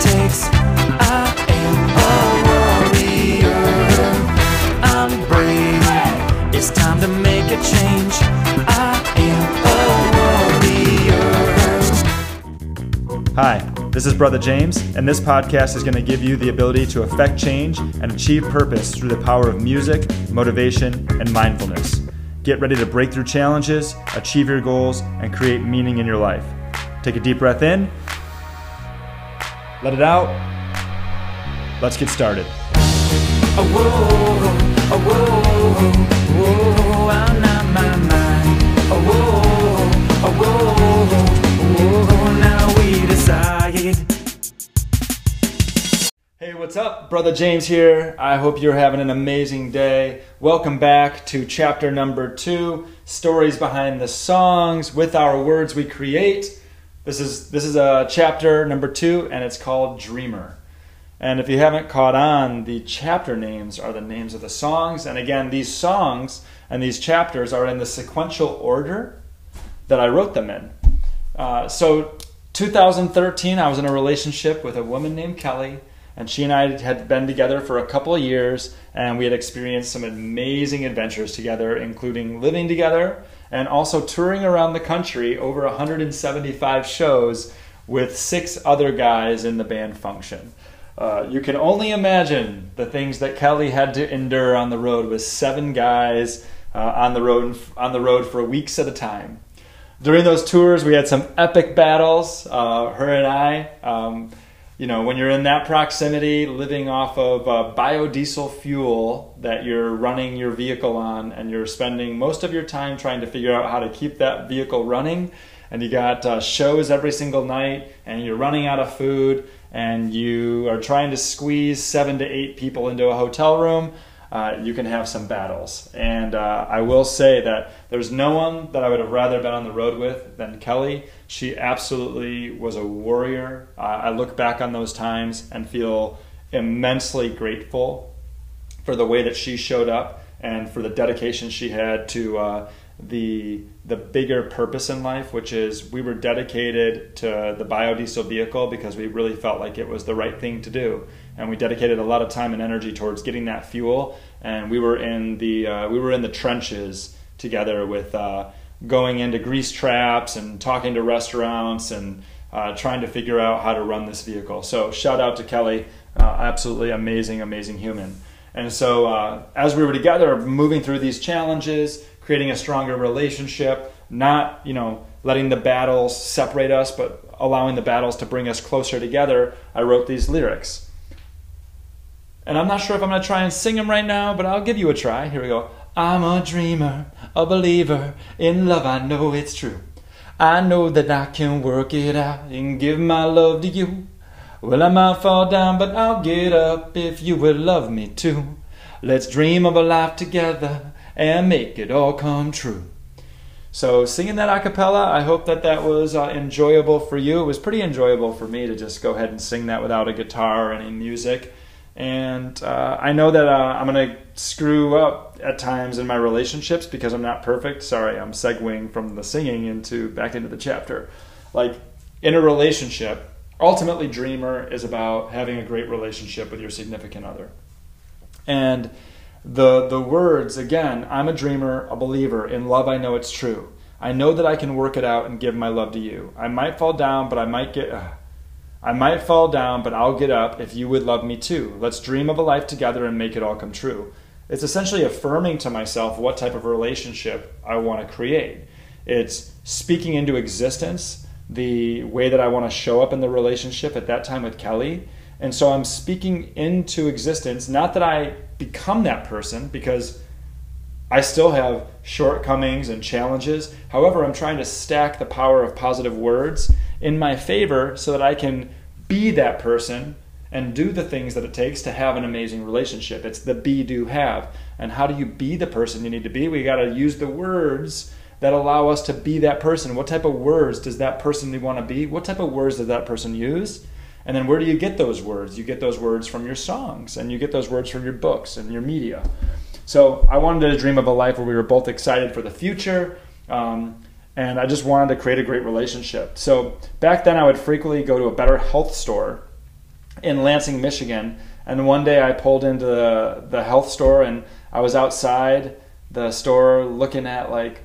takes. I am a warrior. I'm brave. It's time to make a change. I am a warrior. Hi, this is Brother James, and this podcast is going to give you the ability to affect change and achieve purpose through the power of music, motivation, and mindfulness. Get ready to break through challenges, achieve your goals, and create meaning in your life. Take a deep breath in, let it out. Let's get started. Oh, whoa, oh, whoa, whoa. Hey, what's up? Brother James here. I hope you're having an amazing day. Welcome back to chapter number two Stories Behind the Songs with Our Words We Create. This is, this is a chapter number two, and it's called Dreamer. And if you haven't caught on, the chapter names are the names of the songs. And again, these songs and these chapters are in the sequential order that I wrote them in. Uh, so, 2013, I was in a relationship with a woman named Kelly, and she and I had been together for a couple of years, and we had experienced some amazing adventures together, including living together and also touring around the country over 175 shows with six other guys in the band function. Uh, you can only imagine the things that Kelly had to endure on the road with seven guys uh, on the road on the road for weeks at a time. During those tours, we had some epic battles. Uh, her and I. Um, you know, when you're in that proximity, living off of uh, biodiesel fuel that you're running your vehicle on, and you're spending most of your time trying to figure out how to keep that vehicle running, and you got uh, shows every single night, and you're running out of food, and you are trying to squeeze seven to eight people into a hotel room, uh, you can have some battles. And uh, I will say that there's no one that I would have rather been on the road with than Kelly. She absolutely was a warrior. Uh, I look back on those times and feel immensely grateful for the way that she showed up and for the dedication she had to uh, the the bigger purpose in life, which is we were dedicated to the biodiesel vehicle because we really felt like it was the right thing to do, and we dedicated a lot of time and energy towards getting that fuel. And we were in the uh, we were in the trenches together with uh, going into grease traps and talking to restaurants and uh, trying to figure out how to run this vehicle. So shout out to Kelly, uh, absolutely amazing, amazing human. And so uh, as we were together, moving through these challenges creating a stronger relationship, not, you know, letting the battles separate us, but allowing the battles to bring us closer together, I wrote these lyrics. And I'm not sure if I'm going to try and sing them right now, but I'll give you a try. Here we go. I'm a dreamer, a believer. In love, I know it's true. I know that I can work it out and give my love to you. Well, I might fall down, but I'll get up if you will love me too. Let's dream of a life together and make it all come true. So, singing that a cappella, I hope that that was uh, enjoyable for you. It was pretty enjoyable for me to just go ahead and sing that without a guitar or any music. And uh, I know that uh, I'm going to screw up at times in my relationships because I'm not perfect. Sorry, I'm segueing from the singing into back into the chapter. Like in a relationship, ultimately, Dreamer is about having a great relationship with your significant other. And the the words again i'm a dreamer a believer in love i know it's true i know that i can work it out and give my love to you i might fall down but i might get i might fall down but i'll get up if you would love me too. Let's dream of a life together and make it all come true. It's essentially affirming to myself what type of relationship i want to create. It's speaking into existence the way that i want to show up in the relationship at that time with kelly. And so I'm speaking into existence, not that I become that person because I still have shortcomings and challenges. However, I'm trying to stack the power of positive words in my favor so that I can be that person and do the things that it takes to have an amazing relationship. It's the be, do, have. And how do you be the person you need to be? We got to use the words that allow us to be that person. What type of words does that person want to be? What type of words does that person use? And then where do you get those words? You get those words from your songs, and you get those words from your books and your media. So I wanted to dream of a life where we were both excited for the future. Um, and I just wanted to create a great relationship. So back then, I would frequently go to a better health store in Lansing, Michigan. And one day I pulled into the, the health store and I was outside the store looking at like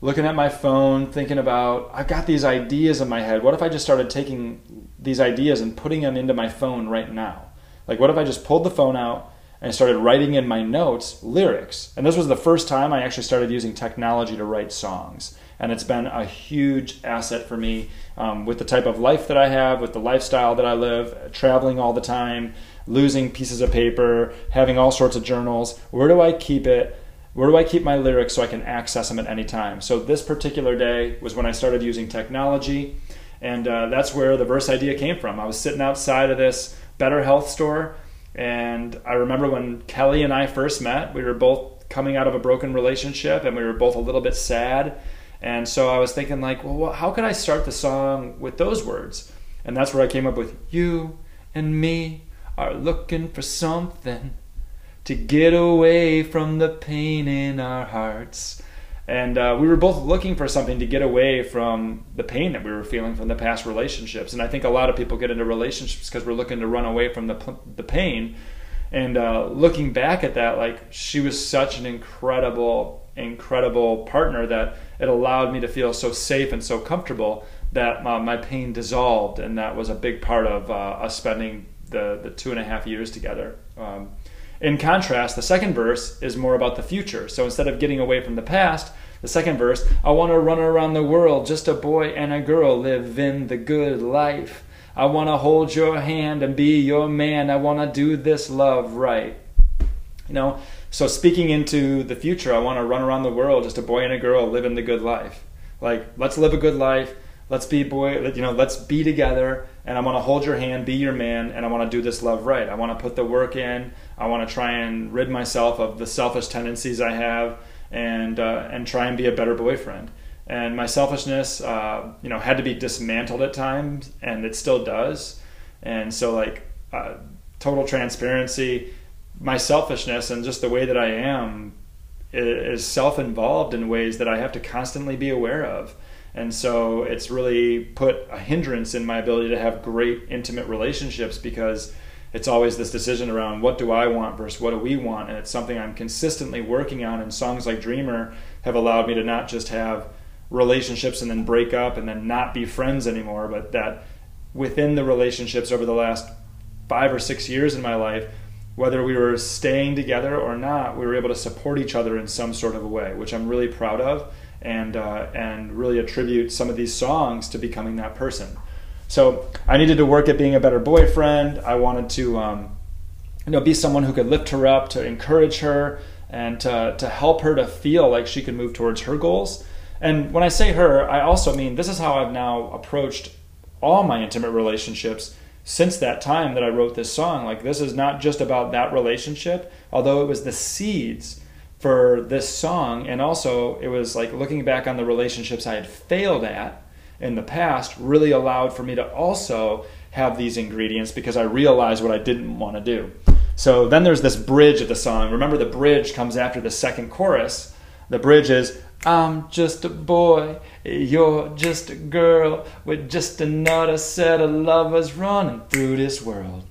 looking at my phone, thinking about I've got these ideas in my head. What if I just started taking these ideas and putting them into my phone right now? Like what if I just pulled the phone out and started writing in my notes lyrics? And this was the first time I actually started using technology to write songs. And it's been a huge asset for me um, with the type of life that I have, with the lifestyle that I live, traveling all the time, losing pieces of paper, having all sorts of journals. Where do I keep it? where do I keep my lyrics so I can access them at any time? So this particular day was when I started using technology, and uh, that's where the verse idea came from. I was sitting outside of this Better Health store, and I remember when Kelly and I first met, we were both coming out of a broken relationship, and we were both a little bit sad. And so I was thinking, like, well, how could I start the song with those words? And that's where I came up with, You and me are looking for something to get away from the pain in our hearts. And uh, we were both looking for something to get away from the pain that we were feeling from the past relationships. And I think a lot of people get into relationships because we're looking to run away from the, the pain. And uh, looking back at that, like she was such an incredible, incredible partner that it allowed me to feel so safe and so comfortable that uh, my pain dissolved. And that was a big part of uh, us spending the, the two and a half years together. Um, in contrast, the second verse is more about the future. So instead of getting away from the past, the second verse, I want to run around the world, just a boy and a girl, live in the good life. I want to hold your hand and be your man. I want to do this love right. You know, so speaking into the future, I want to run around the world, just a boy and a girl, living the good life. Like, let's live a good life. Let's be boy, you know, let's be together and I want to hold your hand, be your man, and I want to do this love right. I want to put the work in. I want to try and rid myself of the selfish tendencies I have, and uh, and try and be a better boyfriend. And my selfishness, uh, you know, had to be dismantled at times, and it still does. And so, like, uh, total transparency, my selfishness and just the way that I am is self-involved in ways that I have to constantly be aware of and so it's really put a hindrance in my ability to have great intimate relationships because it's always this decision around what do I want versus what do we want. And it's something I'm consistently working on. And songs like Dreamer have allowed me to not just have relationships and then break up and then not be friends anymore, but that within the relationships over the last five or six years in my life, whether we were staying together or not, we were able to support each other in some sort of a way, which I'm really proud of and uh, and really attribute some of these songs to becoming that person. So I needed to work at being a better boyfriend. I wanted to um, you know be someone who could lift her up, to encourage her, and to, to help her to feel like she could move towards her goals. And when I say her, I also mean this is how I've now approached all my intimate relationships since that time that I wrote this song. Like this is not just about that relationship, although it was the seeds for this song and also it was like looking back on the relationships I had failed at in the past really allowed for me to also have these ingredients because I realized what I didn't want to do. So then there's this bridge of the song. Remember the bridge comes after the second chorus. The bridge is I'm just a boy, you're just a girl, we're just another set of lovers running through this world.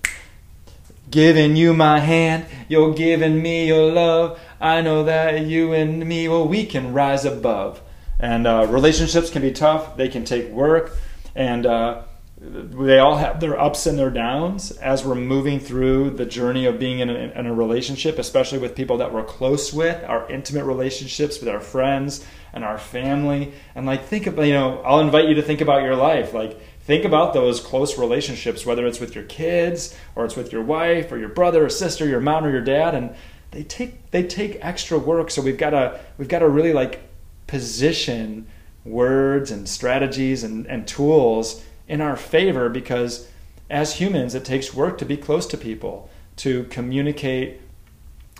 Giving you my hand, you're giving me your love. I know that you and me, well, we can rise above. And uh, relationships can be tough, they can take work, and uh, they all have their ups and their downs as we're moving through the journey of being in a, in a relationship, especially with people that we're close with, our intimate relationships with our friends and our family. And like, think about, you know, I'll invite you to think about your life. Like, think about those close relationships, whether it's with your kids or it's with your wife or your brother or sister, your mom or your dad, and they take they take extra work. So we've got to we've got to really like position words and strategies and, and tools in our favor because as humans it takes work to be close to people to communicate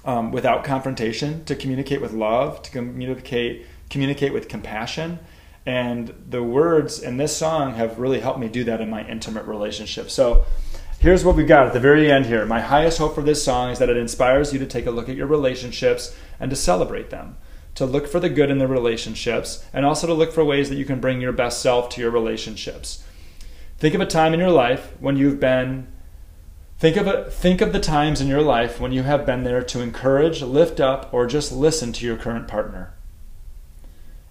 um, without confrontation to communicate with love to communicate communicate with compassion and the words in this song have really helped me do that in my intimate relationship so Here's what we've got at the very end here. My highest hope for this song is that it inspires you to take a look at your relationships and to celebrate them, to look for the good in the relationships, and also to look for ways that you can bring your best self to your relationships. Think of a time in your life when you've been Think of it, think of the times in your life when you have been there to encourage, lift up, or just listen to your current partner.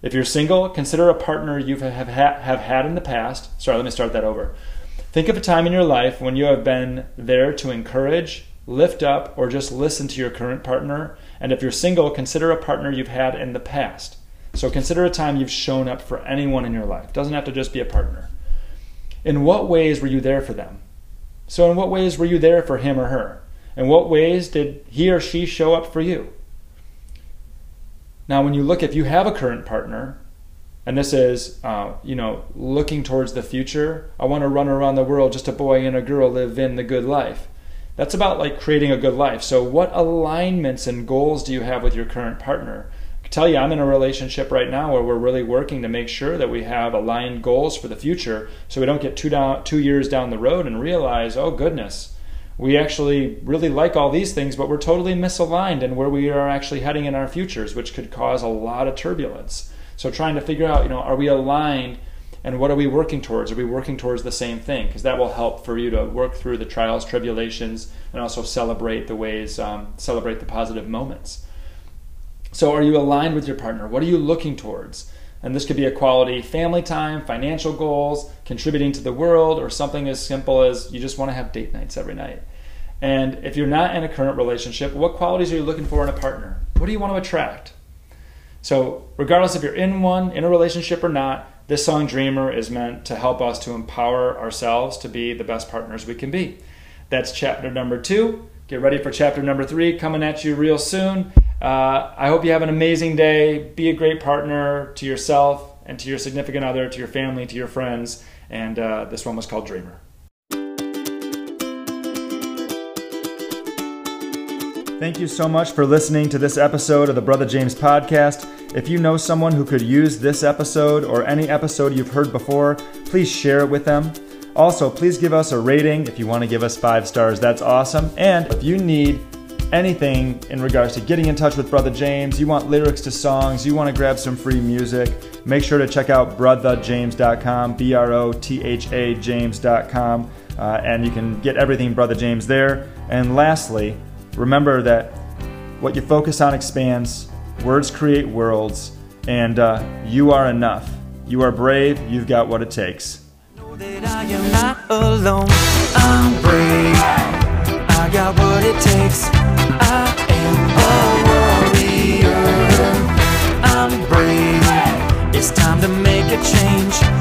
If you're single, consider a partner you have, ha- have had in the past. Sorry, let me start that over. Think of a time in your life when you have been there to encourage, lift up, or just listen to your current partner. And if you're single, consider a partner you've had in the past. So consider a time you've shown up for anyone in your life. Doesn't have to just be a partner. In what ways were you there for them? So, in what ways were you there for him or her? In what ways did he or she show up for you? Now, when you look, if you have a current partner, and this is, uh, you know, looking towards the future, I want to run around the world, just a boy and a girl live in the good life. That's about like creating a good life. So, what alignments and goals do you have with your current partner? I can tell you, I'm in a relationship right now where we're really working to make sure that we have aligned goals for the future so we don't get two, down, two years down the road and realize, oh goodness, we actually really like all these things, but we're totally misaligned in where we are actually heading in our futures, which could cause a lot of turbulence. So trying to figure out, you know, are we aligned and what are we working towards? Are we working towards the same thing? Because that will help for you to work through the trials, tribulations, and also celebrate the ways, um, celebrate the positive moments. So, are you aligned with your partner? What are you looking towards? And this could be a quality family time, financial goals, contributing to the world, or something as simple as you just want to have date nights every night. And if you're not in a current relationship, what qualities are you looking for in a partner? What do you want to attract? So, regardless if you're in one, in a relationship or not, this song Dreamer is meant to help us to empower ourselves to be the best partners we can be. That's chapter number two. Get ready for chapter number three coming at you real soon. Uh, I hope you have an amazing day. Be a great partner to yourself and to your significant other, to your family, to your friends. And uh, this one was called Dreamer. Thank you so much for listening to this episode of the Brother James Podcast. If you know someone who could use this episode or any episode you've heard before, please share it with them. Also, please give us a rating if you want to give us five stars. That's awesome. And if you need anything in regards to getting in touch with Brother James, you want lyrics to songs, you want to grab some free music, make sure to check out brothajames.com, B R O T H A James.com, uh, and you can get everything Brother James there. And lastly, remember that what you focus on expands, words create worlds, and uh, you are enough. You are brave, you've got what it takes. change.